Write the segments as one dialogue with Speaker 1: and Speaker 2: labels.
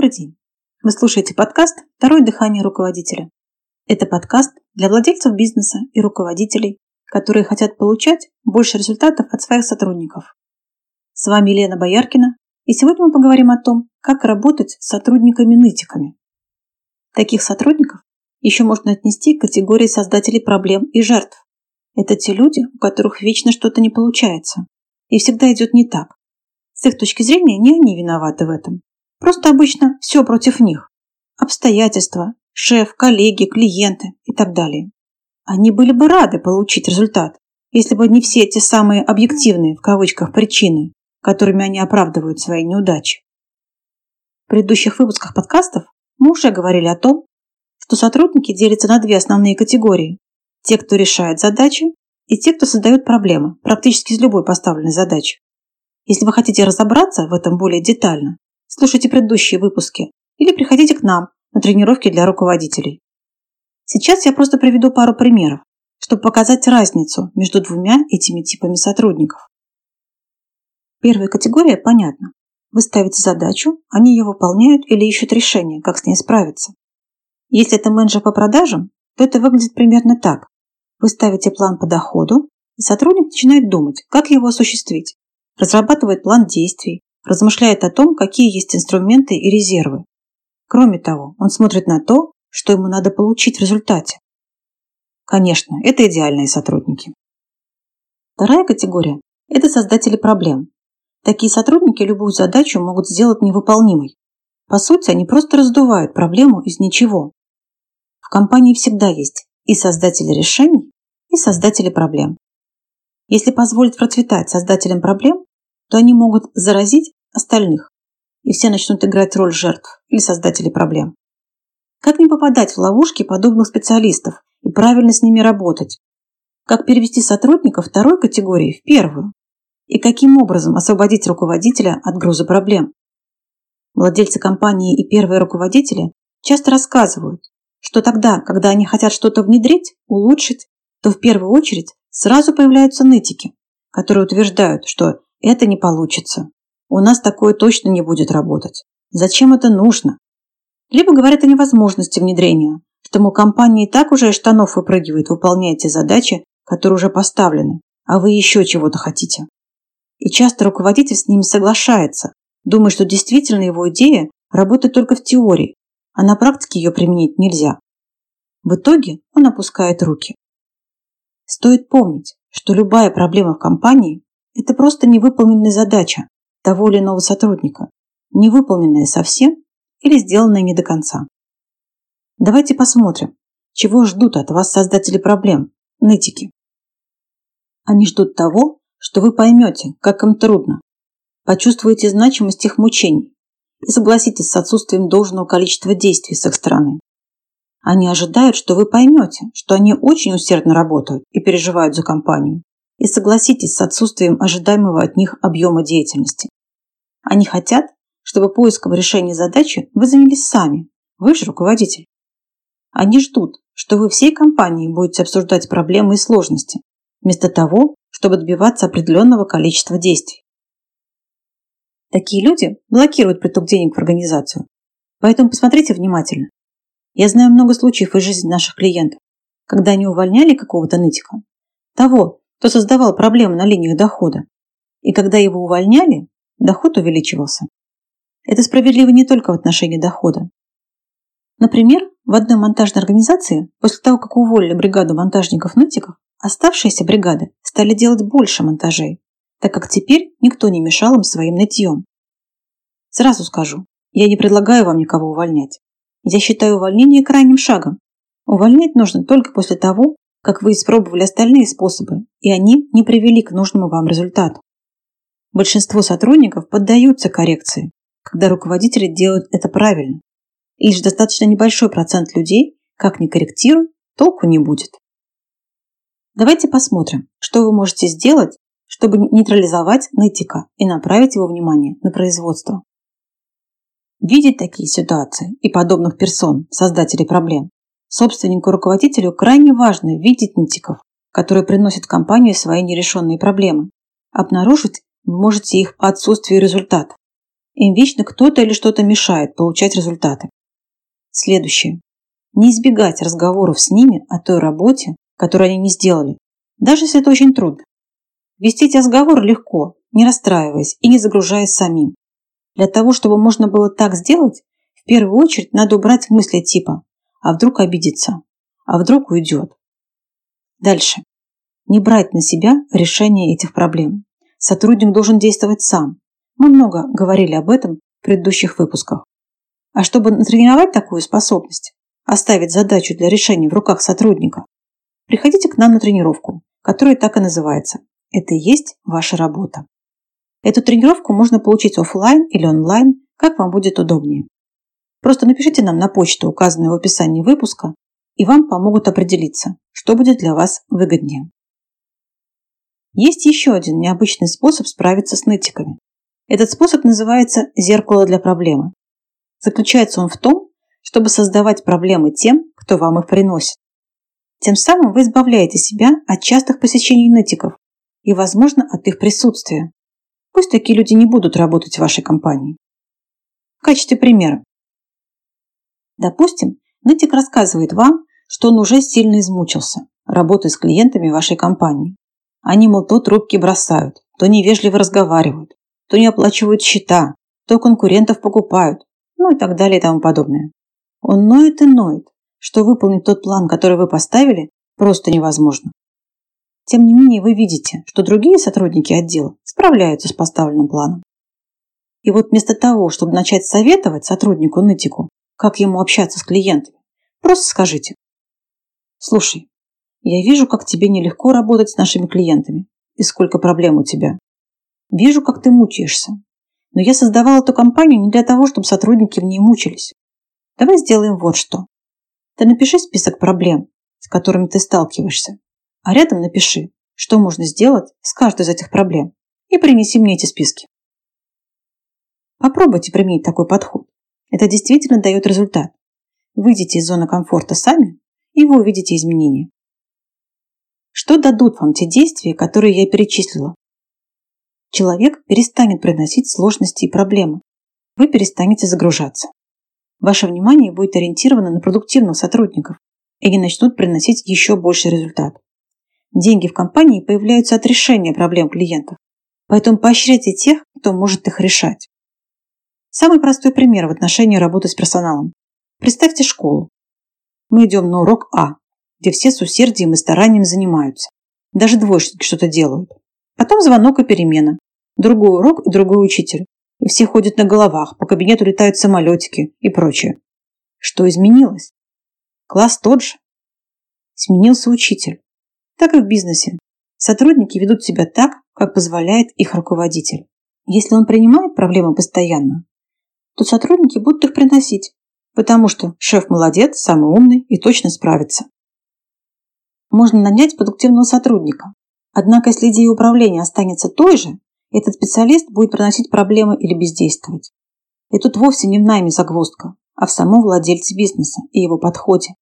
Speaker 1: Добрый день! Вы слушаете подкаст «Второе дыхание руководителя». Это подкаст для владельцев бизнеса и руководителей, которые хотят получать больше результатов от своих сотрудников. С вами Елена Бояркина, и сегодня мы поговорим о том, как работать с сотрудниками-нытиками. Таких сотрудников еще можно отнести к категории создателей проблем и жертв. Это те люди, у которых вечно что-то не получается и всегда идет не так. С их точки зрения не они виноваты в этом. Просто обычно все против них. Обстоятельства, шеф, коллеги, клиенты и так далее. Они были бы рады получить результат, если бы не все те самые объективные, в кавычках, причины, которыми они оправдывают свои неудачи. В предыдущих выпусках подкастов мы уже говорили о том, что сотрудники делятся на две основные категории. Те, кто решает задачи, и те, кто создает проблемы практически из любой поставленной задачи. Если вы хотите разобраться в этом более детально, слушайте предыдущие выпуски или приходите к нам на тренировки для руководителей. Сейчас я просто приведу пару примеров, чтобы показать разницу между двумя этими типами сотрудников. Первая категория понятна. Вы ставите задачу, они ее выполняют или ищут решение, как с ней справиться. Если это менеджер по продажам, то это выглядит примерно так. Вы ставите план по доходу, и сотрудник начинает думать, как его осуществить. Разрабатывает план действий, размышляет о том, какие есть инструменты и резервы. Кроме того, он смотрит на то, что ему надо получить в результате. Конечно, это идеальные сотрудники. Вторая категория – это создатели проблем. Такие сотрудники любую задачу могут сделать невыполнимой. По сути, они просто раздувают проблему из ничего. В компании всегда есть и создатели решений, и создатели проблем. Если позволить процветать создателям проблем, то они могут заразить остальных, и все начнут играть роль жертв или создателей проблем. Как не попадать в ловушки подобных специалистов и правильно с ними работать? Как перевести сотрудников второй категории в первую? И каким образом освободить руководителя от груза проблем? Владельцы компании и первые руководители часто рассказывают, что тогда, когда они хотят что-то внедрить, улучшить, то в первую очередь сразу появляются нытики, которые утверждают, что это не получится. У нас такое точно не будет работать. Зачем это нужно? Либо говорят о невозможности внедрения, что, мол, компания и так уже из штанов выпрыгивает, выполняя те задачи, которые уже поставлены, а вы еще чего-то хотите. И часто руководитель с ними соглашается, думая, что действительно его идея работает только в теории, а на практике ее применить нельзя. В итоге он опускает руки. Стоит помнить, что любая проблема в компании – это просто невыполненная задача того или иного сотрудника, невыполненная совсем или сделанное не до конца. Давайте посмотрим, чего ждут от вас создатели проблем, нытики. Они ждут того, что вы поймете, как им трудно, почувствуете значимость их мучений и согласитесь с отсутствием должного количества действий с их стороны. Они ожидают, что вы поймете, что они очень усердно работают и переживают за компанию, и согласитесь с отсутствием ожидаемого от них объема деятельности. Они хотят, чтобы поиском решения задачи вы занялись сами. Вы же руководитель. Они ждут, что вы всей компанией будете обсуждать проблемы и сложности, вместо того, чтобы добиваться определенного количества действий. Такие люди блокируют приток денег в организацию. Поэтому посмотрите внимательно. Я знаю много случаев из жизни наших клиентов, когда они увольняли какого-то нытика, того, кто создавал проблемы на линиях дохода. И когда его увольняли, доход увеличивался. Это справедливо не только в отношении дохода. Например, в одной монтажной организации, после того, как уволили бригаду монтажников-нытиков, оставшиеся бригады стали делать больше монтажей, так как теперь никто не мешал им своим нытьем. Сразу скажу, я не предлагаю вам никого увольнять. Я считаю увольнение крайним шагом. Увольнять нужно только после того, как вы испробовали остальные способы, и они не привели к нужному вам результату. Большинство сотрудников поддаются коррекции, когда руководители делают это правильно. И лишь достаточно небольшой процент людей, как ни корректируй, толку не будет. Давайте посмотрим, что вы можете сделать, чтобы нейтрализовать нытика и направить его внимание на производство. Видеть такие ситуации и подобных персон, создателей проблем, собственнику руководителю крайне важно видеть нытиков, которые приносят в компанию свои нерешенные проблемы. Обнаружить вы можете их по отсутствию результата. Им вечно кто-то или что-то мешает получать результаты. Следующее. Не избегать разговоров с ними о той работе, которую они не сделали, даже если это очень трудно. Вести эти разговоры легко, не расстраиваясь и не загружаясь самим. Для того, чтобы можно было так сделать, в первую очередь надо убрать мысли типа «а вдруг обидится?», «а вдруг уйдет?». Дальше. Не брать на себя решение этих проблем. Сотрудник должен действовать сам. Мы много говорили об этом в предыдущих выпусках. А чтобы натренировать такую способность, оставить задачу для решения в руках сотрудника, приходите к нам на тренировку, которая так и называется это и есть ваша работа. Эту тренировку можно получить офлайн или онлайн, как вам будет удобнее. Просто напишите нам на почту, указанную в описании выпуска, и вам помогут определиться, что будет для вас выгоднее. Есть еще один необычный способ справиться с нытиками. Этот способ называется «зеркало для проблемы». Заключается он в том, чтобы создавать проблемы тем, кто вам их приносит. Тем самым вы избавляете себя от частых посещений нытиков и, возможно, от их присутствия. Пусть такие люди не будут работать в вашей компании. В качестве примера. Допустим, Нытик рассказывает вам, что он уже сильно измучился, работая с клиентами вашей компании. Они, мол, то трубки бросают, то невежливо разговаривают, то не оплачивают счета, то конкурентов покупают, ну и так далее и тому подобное. Он ноет и ноет, что выполнить тот план, который вы поставили, просто невозможно. Тем не менее, вы видите, что другие сотрудники отдела справляются с поставленным планом. И вот вместо того, чтобы начать советовать сотруднику нытику, как ему общаться с клиентами, просто скажите. Слушай, я вижу, как тебе нелегко работать с нашими клиентами и сколько проблем у тебя. Вижу, как ты мучаешься. Но я создавал эту компанию не для того, чтобы сотрудники в ней мучились. Давай сделаем вот что. Ты напиши список проблем, с которыми ты сталкиваешься, а рядом напиши, что можно сделать с каждой из этих проблем, и принеси мне эти списки. Попробуйте применить такой подход. Это действительно дает результат. Выйдите из зоны комфорта сами, и вы увидите изменения. Что дадут вам те действия, которые я перечислила? Человек перестанет приносить сложности и проблемы. Вы перестанете загружаться. Ваше внимание будет ориентировано на продуктивных сотрудников, и они начнут приносить еще больше результат. Деньги в компании появляются от решения проблем клиентов, поэтому поощряйте тех, кто может их решать. Самый простой пример в отношении работы с персоналом. Представьте школу. Мы идем на урок А, где все с усердием и старанием занимаются. Даже двоечники что-то делают. Потом звонок и перемена. Другой урок и другой учитель. И все ходят на головах, по кабинету летают самолетики и прочее. Что изменилось? Класс тот же. Сменился учитель так и в бизнесе. Сотрудники ведут себя так, как позволяет их руководитель. Если он принимает проблемы постоянно, то сотрудники будут их приносить, потому что шеф молодец, самый умный и точно справится. Можно нанять продуктивного сотрудника. Однако, если идея управления останется той же, этот специалист будет приносить проблемы или бездействовать. И тут вовсе не в найме загвоздка, а в самом владельце бизнеса и его подходе.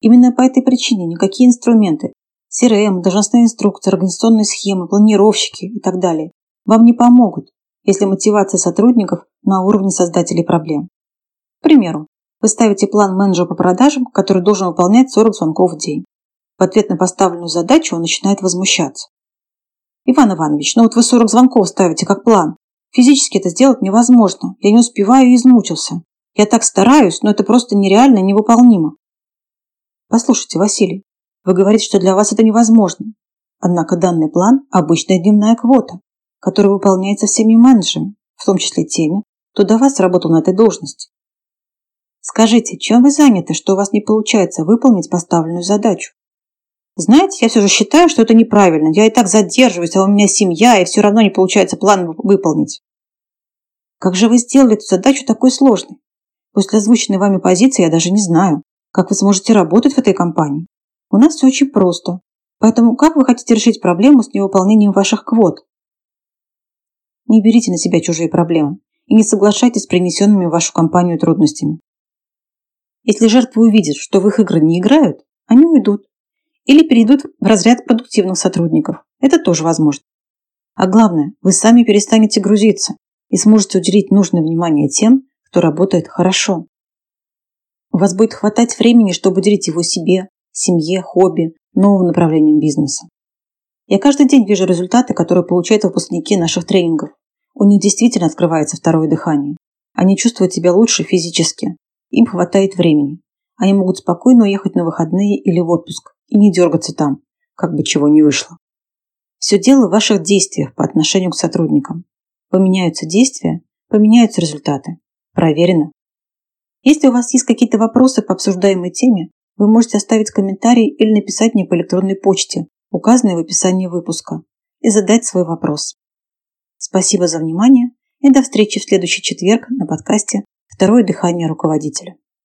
Speaker 1: Именно по этой причине никакие инструменты, CRM, должностные инструкции, организационные схемы, планировщики и так далее вам не помогут, если мотивация сотрудников на уровне создателей проблем. К примеру, вы ставите план менеджера по продажам, который должен выполнять 40 звонков в день. В ответ на поставленную задачу он начинает возмущаться. Иван Иванович, ну вот вы 40 звонков ставите как план. Физически это сделать невозможно. Я не успеваю и измучился. Я так стараюсь, но это просто нереально невыполнимо. Послушайте, Василий, вы говорите, что для вас это невозможно. Однако данный план – обычная дневная квота, которая выполняется всеми менеджерами, в том числе теми, кто до вас работал на этой должности. Скажите, чем вы заняты, что у вас не получается выполнить поставленную задачу? Знаете, я все же считаю, что это неправильно. Я и так задерживаюсь, а у меня семья, и все равно не получается план выполнить. Как же вы сделали эту задачу такой сложной? После озвученной вами позиции я даже не знаю, как вы сможете работать в этой компании. У нас все очень просто. Поэтому как вы хотите решить проблему с невыполнением ваших квот? Не берите на себя чужие проблемы и не соглашайтесь с принесенными в вашу компанию трудностями. Если жертвы увидят, что в их игры не играют, они уйдут. Или перейдут в разряд продуктивных сотрудников. Это тоже возможно. А главное, вы сами перестанете грузиться и сможете уделить нужное внимание тем, кто работает хорошо. У вас будет хватать времени, чтобы уделить его себе, семье, хобби, новым направлениям бизнеса. Я каждый день вижу результаты, которые получают выпускники наших тренингов. У них действительно открывается второе дыхание. Они чувствуют себя лучше физически. Им хватает времени. Они могут спокойно уехать на выходные или в отпуск и не дергаться там, как бы чего не вышло. Все дело в ваших действиях по отношению к сотрудникам. Поменяются действия, поменяются результаты. Проверено. Если у вас есть какие-то вопросы по обсуждаемой теме, вы можете оставить комментарий или написать мне по электронной почте, указанной в описании выпуска, и задать свой вопрос. Спасибо за внимание и до встречи в следующий четверг на подкасте «Второе дыхание руководителя».